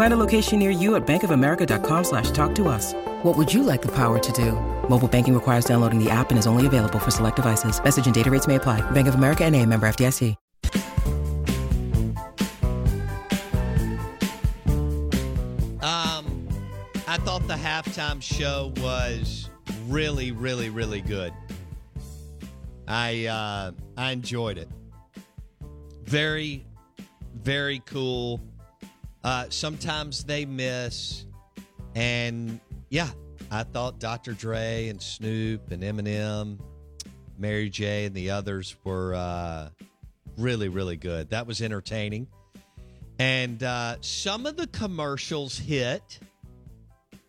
Find a location near you at bankofamerica.com slash talk to us. What would you like the power to do? Mobile banking requires downloading the app and is only available for select devices. Message and data rates may apply. Bank of America and a member FDIC. Um, I thought the halftime show was really, really, really good. I uh, I enjoyed it. Very, very cool. Uh, sometimes they miss, and yeah, I thought Dr. Dre and Snoop and Eminem, Mary J. and the others were uh, really, really good. That was entertaining. And uh, some of the commercials hit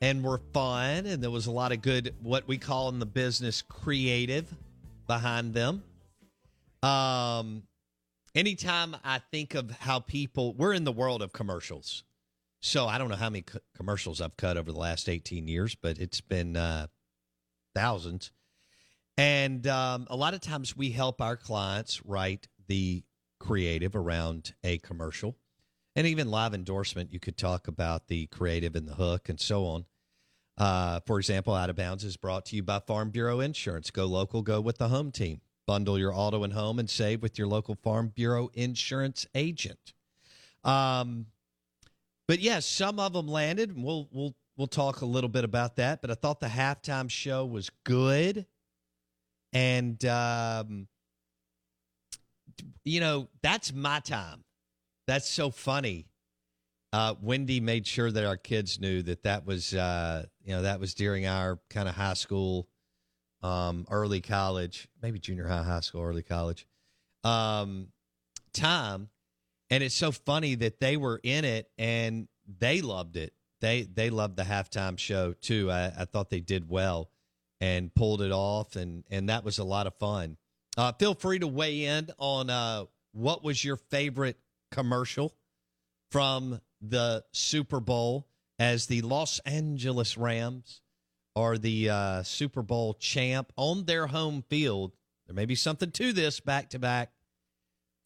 and were fun, and there was a lot of good, what we call in the business, creative behind them. Um, anytime I think of how people, we're in the world of commercials. So I don't know how many co- commercials I've cut over the last 18 years, but it's been uh, thousands. And um, a lot of times we help our clients write the creative around a commercial. And even live endorsement, you could talk about the creative and the hook and so on. Uh, for example, Out of Bounds is brought to you by Farm Bureau Insurance. Go local, go with the home team. Bundle your auto and home and save with your local Farm Bureau Insurance agent. Um, but yes, some of them landed. And we'll we'll we'll talk a little bit about that. But I thought the halftime show was good, and um, you know that's my time. That's so funny. Uh, Wendy made sure that our kids knew that that was uh, you know that was during our kind of high school, um, early college, maybe junior high, high school, early college um, time and it's so funny that they were in it and they loved it. They they loved the halftime show too. I, I thought they did well and pulled it off, and and that was a lot of fun. Uh, feel free to weigh in on uh, what was your favorite commercial from the Super Bowl as the Los Angeles Rams are the uh, Super Bowl champ on their home field. There may be something to this back to back.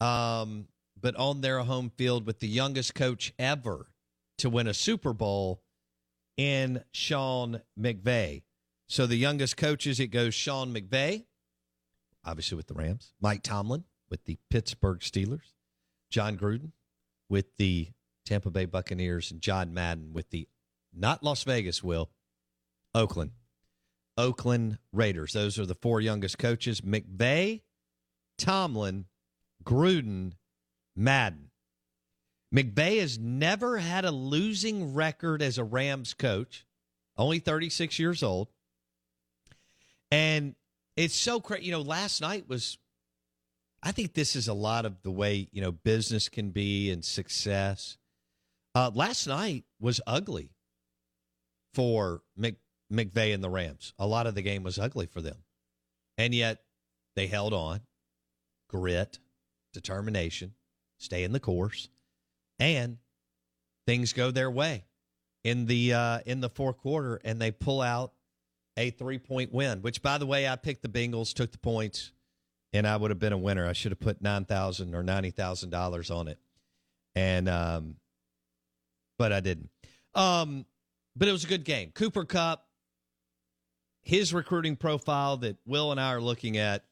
Um, but on their home field with the youngest coach ever to win a Super Bowl in Sean McVay. So the youngest coaches, it goes Sean McVay, obviously with the Rams, Mike Tomlin with the Pittsburgh Steelers, Jon Gruden with the Tampa Bay Buccaneers, and John Madden with the not Las Vegas, Will, Oakland. Oakland Raiders. Those are the four youngest coaches McVay, Tomlin, Gruden, Madden. McVay has never had a losing record as a Rams coach, only 36 years old. And it's so crazy. You know, last night was, I think this is a lot of the way, you know, business can be and success. Uh, last night was ugly for Mc, McVay and the Rams. A lot of the game was ugly for them. And yet they held on, grit, determination stay in the course, and things go their way in the uh, in the fourth quarter, and they pull out a three point win. Which, by the way, I picked the Bengals, took the points, and I would have been a winner. I should have put nine thousand or ninety thousand dollars on it, and um, but I didn't. Um, but it was a good game. Cooper Kupp, his recruiting profile that Will and I are looking at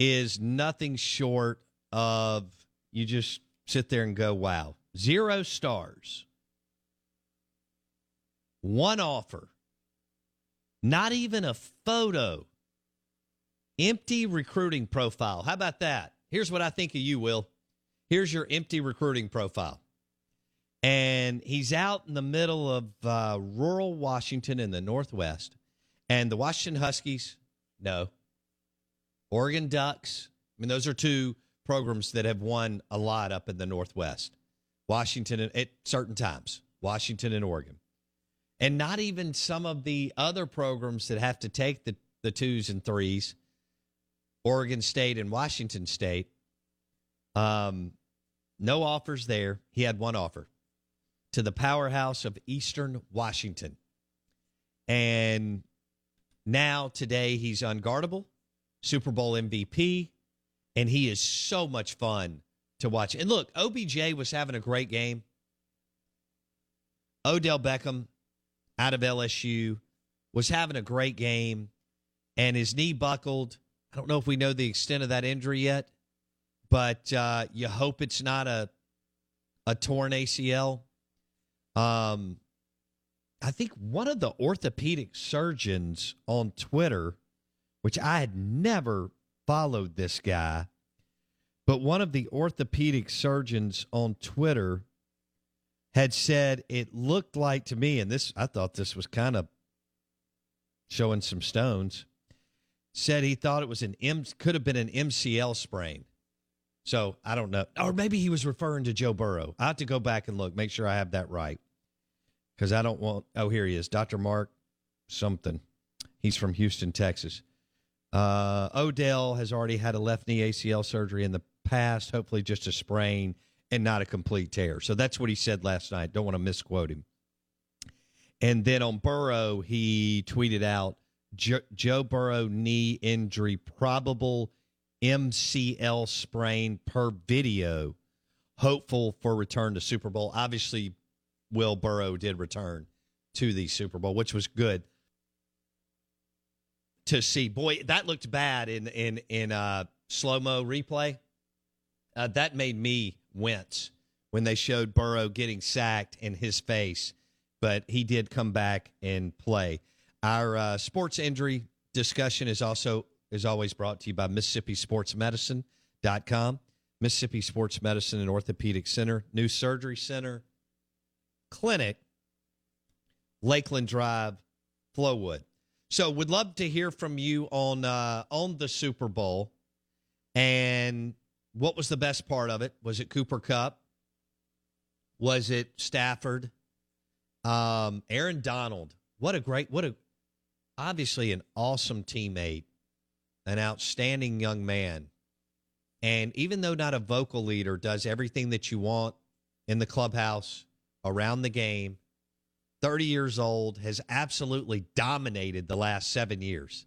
is nothing short of you just sit there and go, wow. Zero stars. One offer. Not even a photo. Empty recruiting profile. How about that? Here's what I think of you, Will. Here's your empty recruiting profile. And he's out in the middle of uh, rural Washington in the Northwest. And the Washington Huskies, no. Oregon Ducks, I mean, those are two programs that have won a lot up in the Northwest. Washington at certain times, Washington and Oregon. And not even some of the other programs that have to take the, the twos and threes, Oregon State and Washington State. Um, no offers there. He had one offer to the powerhouse of Eastern Washington. And now, today, he's unguardable, Super Bowl MVP, and he is so much fun to watch. And look, OBJ was having a great game. Odell Beckham out of LSU was having a great game, and his knee buckled. I don't know if we know the extent of that injury yet, but uh, you hope it's not a a torn ACL. Um, I think one of the orthopedic surgeons on Twitter, which I had never followed this guy, but one of the orthopedic surgeons on Twitter had said it looked like to me, and this I thought this was kind of showing some stones. Said he thought it was an M could have been an MCL sprain. So I don't know. Or maybe he was referring to Joe Burrow. I have to go back and look, make sure I have that right because I don't want. Oh, here he is, Dr. Mark something. He's from Houston, Texas. Uh, Odell has already had a left knee ACL surgery in the past, hopefully just a sprain and not a complete tear. So that's what he said last night. Don't want to misquote him. And then on Burrow, he tweeted out Joe Burrow knee injury, probable MCL sprain per video, hopeful for return to Super Bowl. Obviously, Will Burrow did return to the Super Bowl, which was good to see. Boy, that looked bad in in in uh, slow mo replay. Uh, that made me wince when they showed Burrow getting sacked in his face, but he did come back and play. Our uh, sports injury discussion is also is always brought to you by Mississippi Sports Medicine.com. Mississippi Sports Medicine and Orthopedic Center, new surgery center, clinic, Lakeland Drive, Flowood. So, would love to hear from you on uh, on the Super Bowl and what was the best part of it? Was it Cooper Kupp? Was it Stafford? Um, Aaron Donald. What a great, what a obviously an awesome teammate, an outstanding young man. And even though not a vocal leader, does everything that you want in the clubhouse around the game, 30 years old, has absolutely dominated the last seven years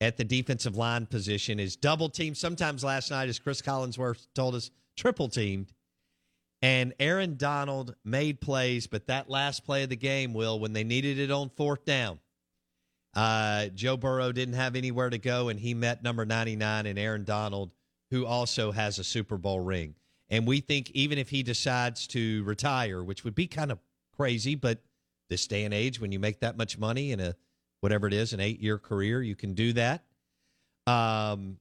at the defensive line position, is double teamed. Sometimes last night, as Chris Collinsworth told us, triple teamed. And Aaron Donald made plays, but that last play of the game, Will, when they needed it on fourth down, uh, Joe Burrow didn't have anywhere to go, and he met number 99 and Aaron Donald, who also has a Super Bowl ring. And we think even if he decides to retire, which would be kind of crazy, but this day and age, when you make that much money in a whatever it is, an eight year career, you can do that. Um,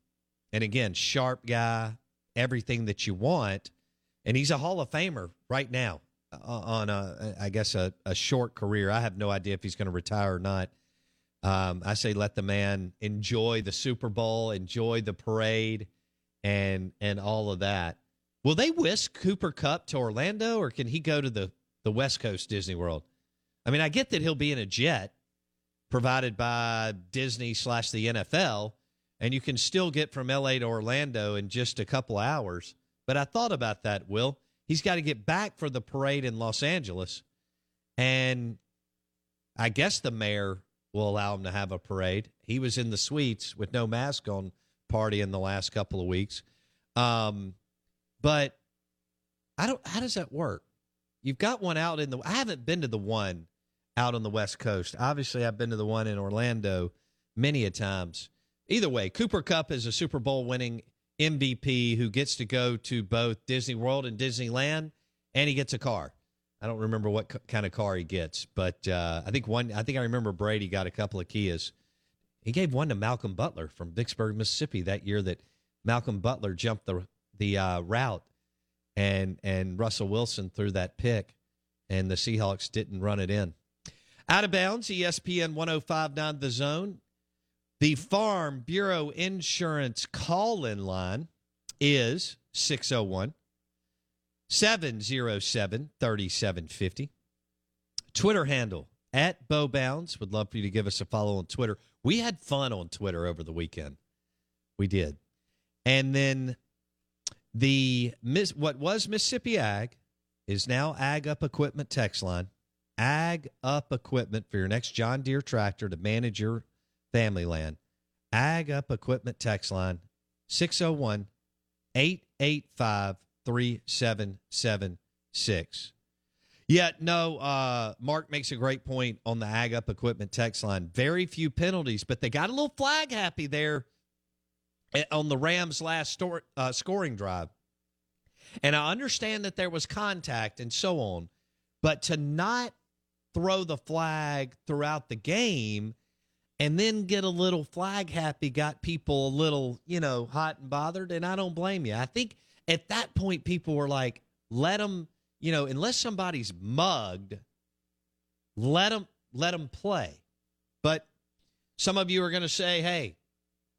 and again, sharp guy, everything that you want. And he's a Hall of Famer right now uh, on a, I guess, a, a short career. I have no idea if he's going to retire or not. Um, I say let the man enjoy the Super Bowl, enjoy the parade, and and all of that. Will they whisk Cooper Kupp to Orlando, or can he go to the the West Coast Disney World? I mean, I get that he'll be in a jet provided by Disney slash the NFL, and you can still get from LA to Orlando in just a couple hours. But I thought about that, Will. He's got to get back for the parade in Los Angeles. And I guess the mayor will allow him to have a parade. He was in the suites with no mask on party in the last couple of weeks. Um, but I don't. How does that work? you've got one out in the. I haven't been to the one out on the West Coast. Obviously, I've been to the one in Orlando many a times. Either way, Cooper Kupp is a Super Bowl winning MVP who gets to go to both Disney World and Disneyland, and he gets a car. I don't remember what c- kind of car he gets, but uh, I think one. I think I remember Brady got a couple of Kias. He gave one to Malcolm Butler from Vicksburg, Mississippi, that year that Malcolm Butler jumped the the uh, route, and and Russell Wilson threw that pick, and the Seahawks didn't run it in. Out of bounds, ESPN 1059 The Zone. The Farm Bureau Insurance call in line is 601 707 3750. Twitter handle at Bo Bounds. Would love for you to give us a follow on Twitter. We had fun on Twitter over the weekend. We did. And then the what was Mississippi Ag is now Ag Up Equipment text line. Ag Up Equipment for your next John Deere tractor to manage your family land. Ag Up Equipment text line 601 885 3776. Yet, no, uh, Mark makes a great point on the Ag Up Equipment text line. Very few penalties, but they got a little flag happy there on the Rams' last store, uh, scoring drive. And I understand that there was contact and so on, but to not throw the flag throughout the game and then get a little flag happy got people a little, you know, hot and bothered. And I don't blame you. I think at that point, people were like, let them, you know, unless somebody's mugged, let them, let them play. But some of you are going to say, hey,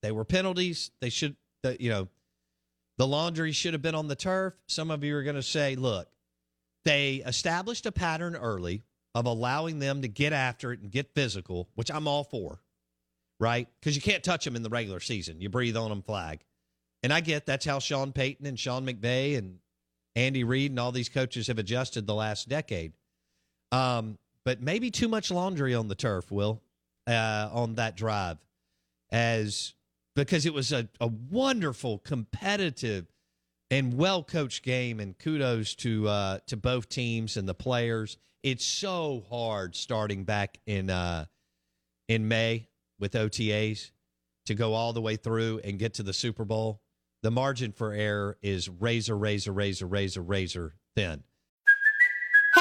they were penalties. They should, the, you know, the laundry should have been on the turf. Some of you are going to say, look, they established a pattern early of allowing them to get after it and get physical, which I'm all for, right? Because you can't touch them in the regular season. You breathe on them, flag. And I get that's how Sean Payton and Sean McVay and Andy Reid and all these coaches have adjusted the last decade. Um, but maybe too much laundry on the turf, Will, uh, on that drive, as because it was a, a wonderful, competitive, and well coached game. And kudos to uh, to both teams and the players. It's so hard starting back in uh, in May with OTAs to go all the way through and get to the Super Bowl. The margin for error is razor, razor, razor, razor, razor thin.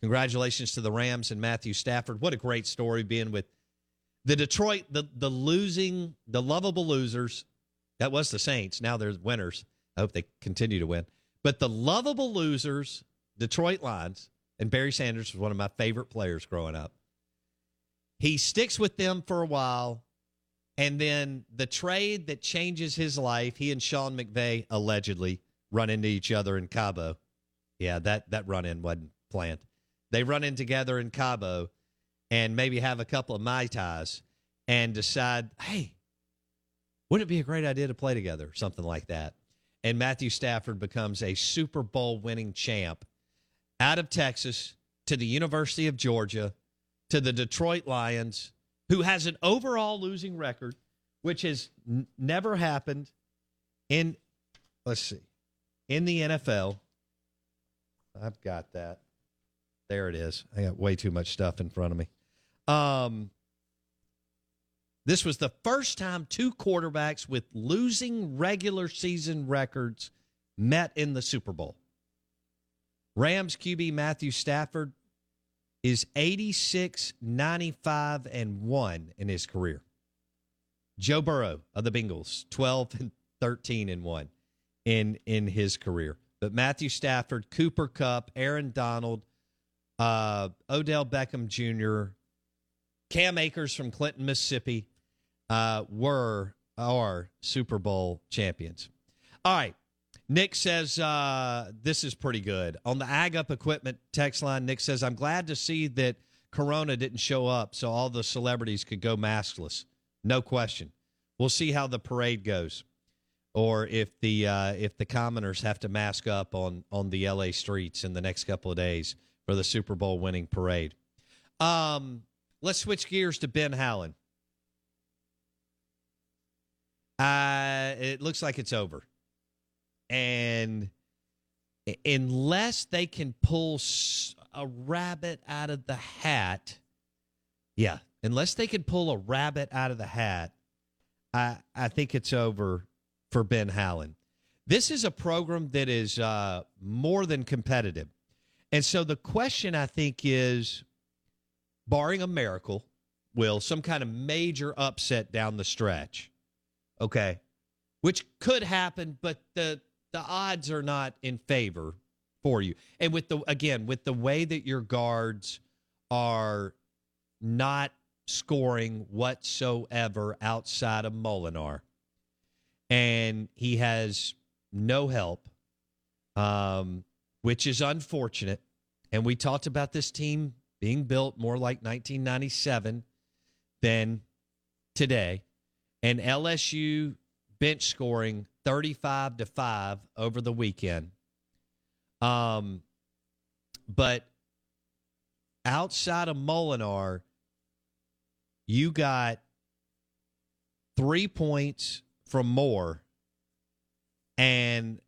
Congratulations to the Rams and Matthew Stafford. What a great story being with the Detroit, the the losing, the lovable losers. That was the Saints. Now they're winners. I hope they continue to win. But the lovable losers, Detroit Lions, and Barry Sanders was one of my favorite players growing up. He sticks with them for a while, and then the trade that changes his life, he and Sean McVay allegedly run into each other in Cabo. Yeah, that that run in wasn't planned. They run in together in Cabo and maybe have a couple of Mai Tais and decide, hey, wouldn't it be a great idea to play together? Something like that. And Matthew Stafford becomes a Super Bowl winning champ out of Texas to the University of Georgia to the Detroit Lions, who has an overall losing record, which has n- never happened in, let's see, in the NFL I've got that. There it is. I got way too much stuff in front of me. Um, this was the first time two quarterbacks with losing regular season records met in the Super Bowl. Rams QB Matthew Stafford is 86, 95, and 1 in his career. Joe Burrow of the Bengals, 12 and 13 and 1 in in his career. But Matthew Stafford, Cooper Kupp, Aaron Donald, uh, Odell Beckham Jr., Cam Akers from Clinton, Mississippi, uh, were our Super Bowl champions. All right. Nick says uh, this is pretty good. On the Ag Up Equipment text line, Nick says, I'm glad to see that Corona didn't show up so all the celebrities could go maskless. No question. We'll see how the parade goes or if the uh, if the commoners have to mask up on on the LA streets in the next couple of days for the Super Bowl winning parade. Um, let's switch gears to Ben Howland. Uh, it looks like it's over, and unless they can pull a rabbit out of the hat, yeah, unless they can pull a rabbit out of the hat, I I think it's over for Ben Howland. This is a program that is uh, more than competitive. And so the question, I think, is barring a miracle, will some kind of major upset down the stretch, okay, which could happen, but the the odds are not in favor for you. And with the again, with the way that your guards are not scoring whatsoever outside of Molinar, and he has no help, um, which is unfortunate. And we talked about this team being built more like 1997 than today. And LSU bench scoring 35 to 5 over the weekend. Um, but outside of Molinar, you got three points from Moore and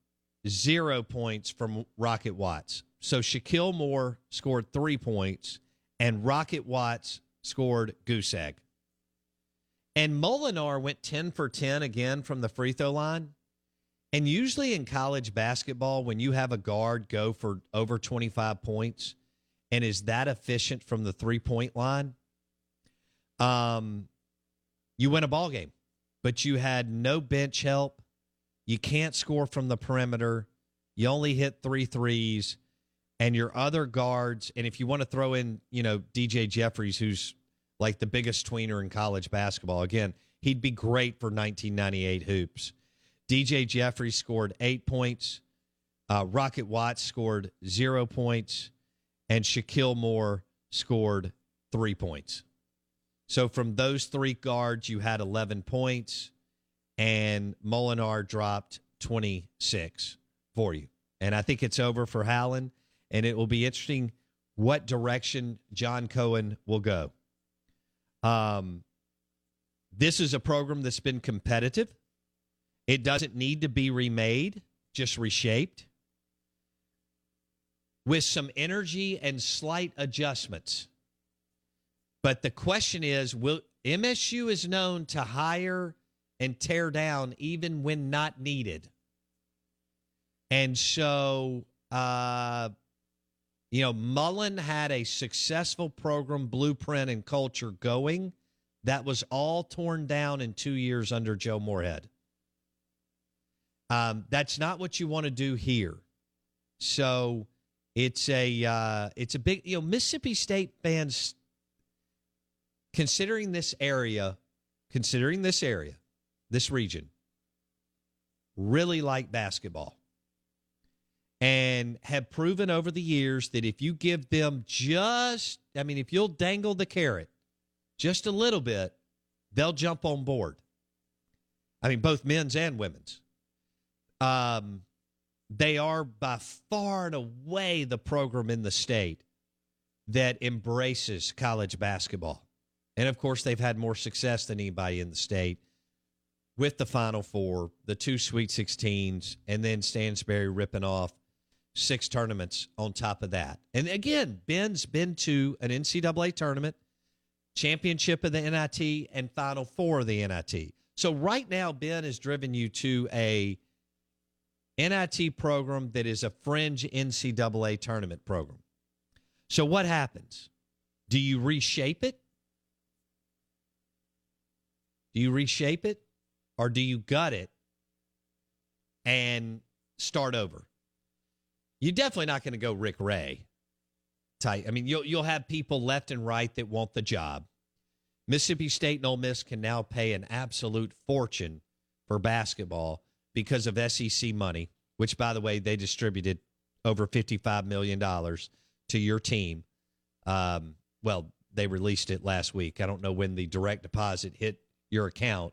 zero points from Rocket Watts. So Shakeel Moore scored three points and Rocket Watts scored goose egg. And Molinar went 10 for 10 again from the free throw line. And usually in college basketball, when you have a guard go for over 25 points and is that efficient from the three point line, um, you win a ball game but you had no bench help. You can't score from the perimeter. You only hit three threes, and your other guards. And if you want to throw in, you know, DJ Jeffries, who's like the biggest tweener in college basketball, again, he'd be great for 1998 hoops. DJ Jeffries scored eight points. Uh, Rocket Watts scored zero points, and Shakeel Moore scored three points. So from those three guards, you had 11 points, and Molinar dropped 26 for you. And I think it's over for Howland, and it will be interesting what direction John Cohen will go. Um, this is a program that's been competitive. It doesn't need to be remade, just reshaped with some energy and slight adjustments. But the question is, will MSU is known to hire and tear down even when not needed. And so, uh, you know, Mullen had a successful program, blueprint, and culture going that was all torn down in two years under Joe Moorhead. Um, that's not what you want to do here. So it's a uh, it's a big you know Mississippi State fans considering this area, considering this area, this region, really like basketball and have proven over the years that if you give them just, I mean, if you'll dangle the carrot just a little bit, they'll jump on board. I mean, both men's and women's. Um, they are by far and away the program in the state that embraces college basketball. And of course, they've had more success than anybody in the state with the Final Four, the two Sweet 16s, and then Stansbury ripping off six tournaments on top of that. And again, Ben's been to an NCAA tournament, championship of the NIT, and Final Four of the NIT. So right now, Ben has driven you to a NIT program that is a fringe NCAA tournament program. So what happens? Do you reshape it? Do you reshape it? Or do you gut it and start over? You're definitely not going to go Rick Ray. I mean, you'll you'll have people left and right that want the job. Mississippi State and Ole Miss can now pay an absolute fortune for basketball because of SEC money, which, by the way, they distributed over $55 million to your team. Um, well, they released it last week. I don't know when the direct deposit hit your account,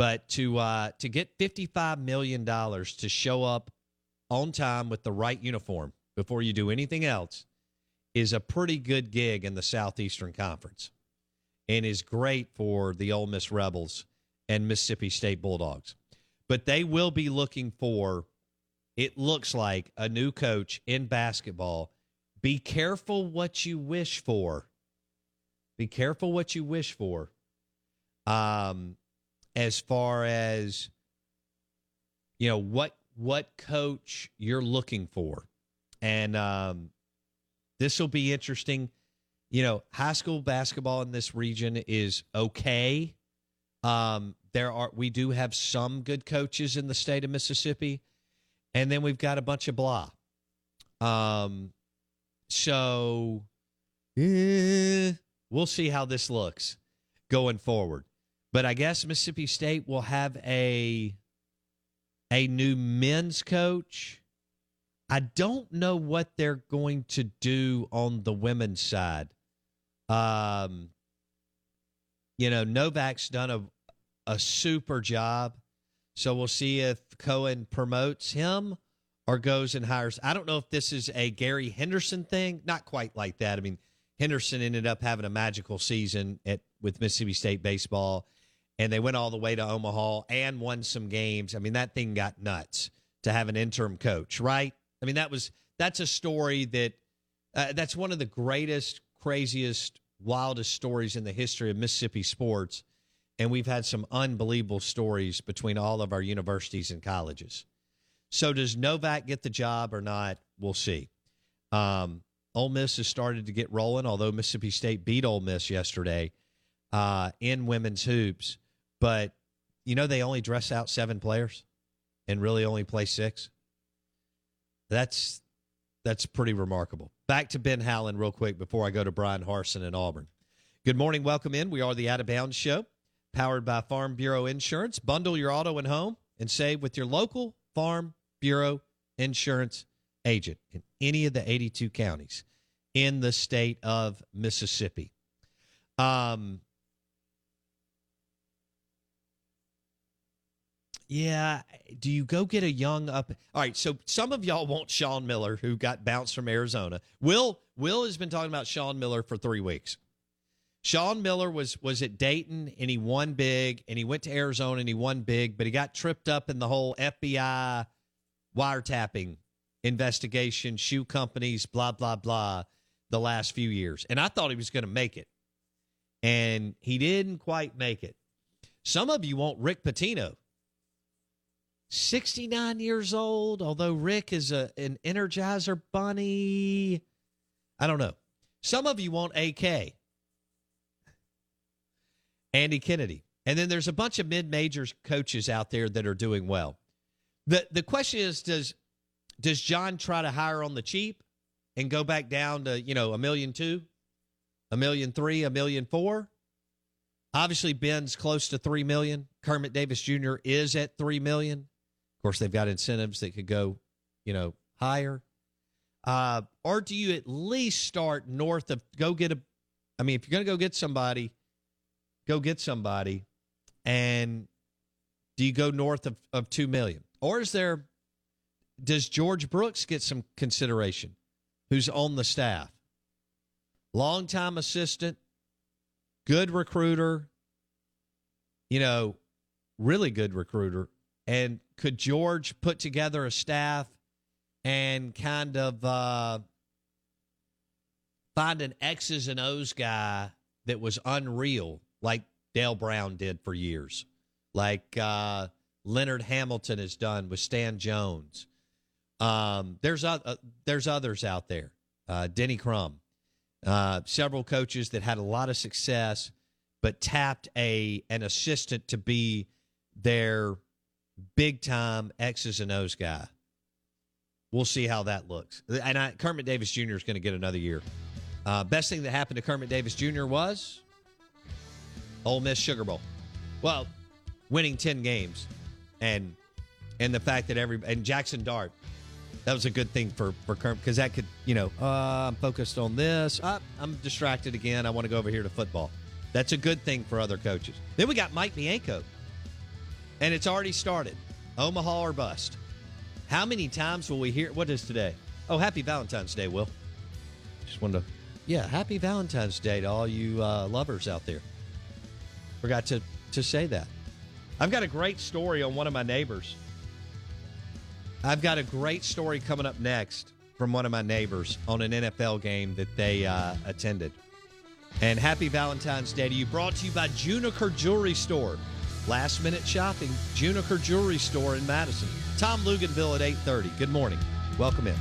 but to uh, to get $55 million to show up on time with the right uniform before you do anything else is a pretty good gig in the Southeastern Conference and is great for the Ole Miss Rebels and Mississippi State Bulldogs. But they will be looking for, it looks like, a new coach in basketball. Be careful what you wish for. Be careful what you wish for. Um, as far as you know, what what coach you're looking for, and um, this will be interesting. You know, high school basketball in this region is okay. Um, there are we do have some good coaches in the state of Mississippi, and then we've got a bunch of blah. Um, so eh, we'll see how this looks going forward. But I guess Mississippi State will have a a new men's coach I don't know what they're going to do on the women's side. Um, you know, Novak's done a a super job, so we'll see if Cohen promotes him or goes and hires. I don't know if this is a Gary Henderson thing. Not quite like that. I mean, Henderson ended up having a magical season at with Mississippi State baseball, and they went all the way to Omaha and won some games. I mean, that thing got nuts to have an interim coach, right? I mean, that was that's a story that uh, that's one of the greatest, craziest, wildest stories in the history of Mississippi sports. And we've had some unbelievable stories between all of our universities and colleges. So does Novak get the job or not? We'll see. Um, Ole Miss has started to get rolling, although Mississippi State beat Ole Miss yesterday uh, in women's hoops. But you know they only dress out seven players and really only play six. That's that's pretty remarkable. Back to Ben Howland real quick before I go to Bryan Harsin in Auburn. Good morning, welcome in. We are the Out of Bounds Show, powered by Farm Bureau Insurance. Bundle your auto and home and save with your local Farm Bureau Insurance agent in any of the 82 counties in the state of Mississippi. Um, Yeah. Do you go get a young up? All right. So some of y'all want Sean Miller, who got bounced from Arizona. Will Will has been talking about Sean Miller for three weeks. Sean Miller was was at Dayton and he won big, and he went to Arizona and he won big, but he got tripped up in the whole FBI wiretapping investigation, shoe companies, blah blah blah, the last few years. And I thought he was going to make it, and he didn't quite make it. Some of you want Rick Pitino 69 years old, although Rick is a, an Energizer bunny. I don't know. Some of you want AK. Andy Kennedy. And then there's a bunch of mid-majors coaches out there that are doing well. The the question is does does John try to hire on the cheap and go back down to, you know, a million two, a million three, a million four? Obviously Ben's close to 3 million. Kermit Davis Jr. is at 3 million. Of course, they've got incentives that could go, you know, higher. Uh, or do you at least start north of go get a? I mean, if you're going to go get somebody, go get somebody, and do you go north of, of two million, or is there? Does George Brooks get some consideration? Who's on the staff? Longtime assistant, good recruiter, you know, really good recruiter, and could George put together a staff and kind of uh, find an X's and O's guy that was unreal, like Dale Brown did for years, like uh, Leonard Hamilton has done with Stan Jones. Um, there's uh, there's others out there, uh, Denny Crum. Uh, several coaches that had a lot of success, but tapped a an assistant to be their big time X's and O's guy. We'll see how that looks. And I, Kermit Davis Jr. is going to get another year. Uh, best thing that happened to Kermit Davis Jr. was Ole Miss Sugar Bowl. Well, winning ten games, and and the fact that every and Jackson Dart, that was a good thing for for Kermit because that could you know uh, I'm focused on this. Uh, I'm distracted again. I want to go over here to football. That's a good thing for other coaches. Then we got Mike Bianco, and it's already started. Omaha or bust. How many times will we hear? What is today? Oh, happy Valentine's Day, Will. Just wanted to, yeah, happy Valentine's Day to all you uh, lovers out there. Forgot to to say that. I've got a great story on one of my neighbors. I've got a great story coming up next from one of my neighbors on an NFL game that they uh, attended. And happy Valentine's Day to you. Brought to you by Juniker Jewelry Store. Last minute shopping, Juniker Jewelry Store in Madison. Tom Luginbill at 8:30. Good morning. Welcome in.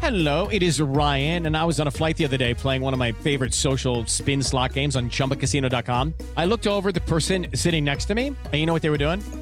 Hello, it is Ryan, and I was on a flight the other day playing one of my favorite social spin slot games on ChumbaCasino.com. I looked over the person sitting next to me, and you know what they were doing?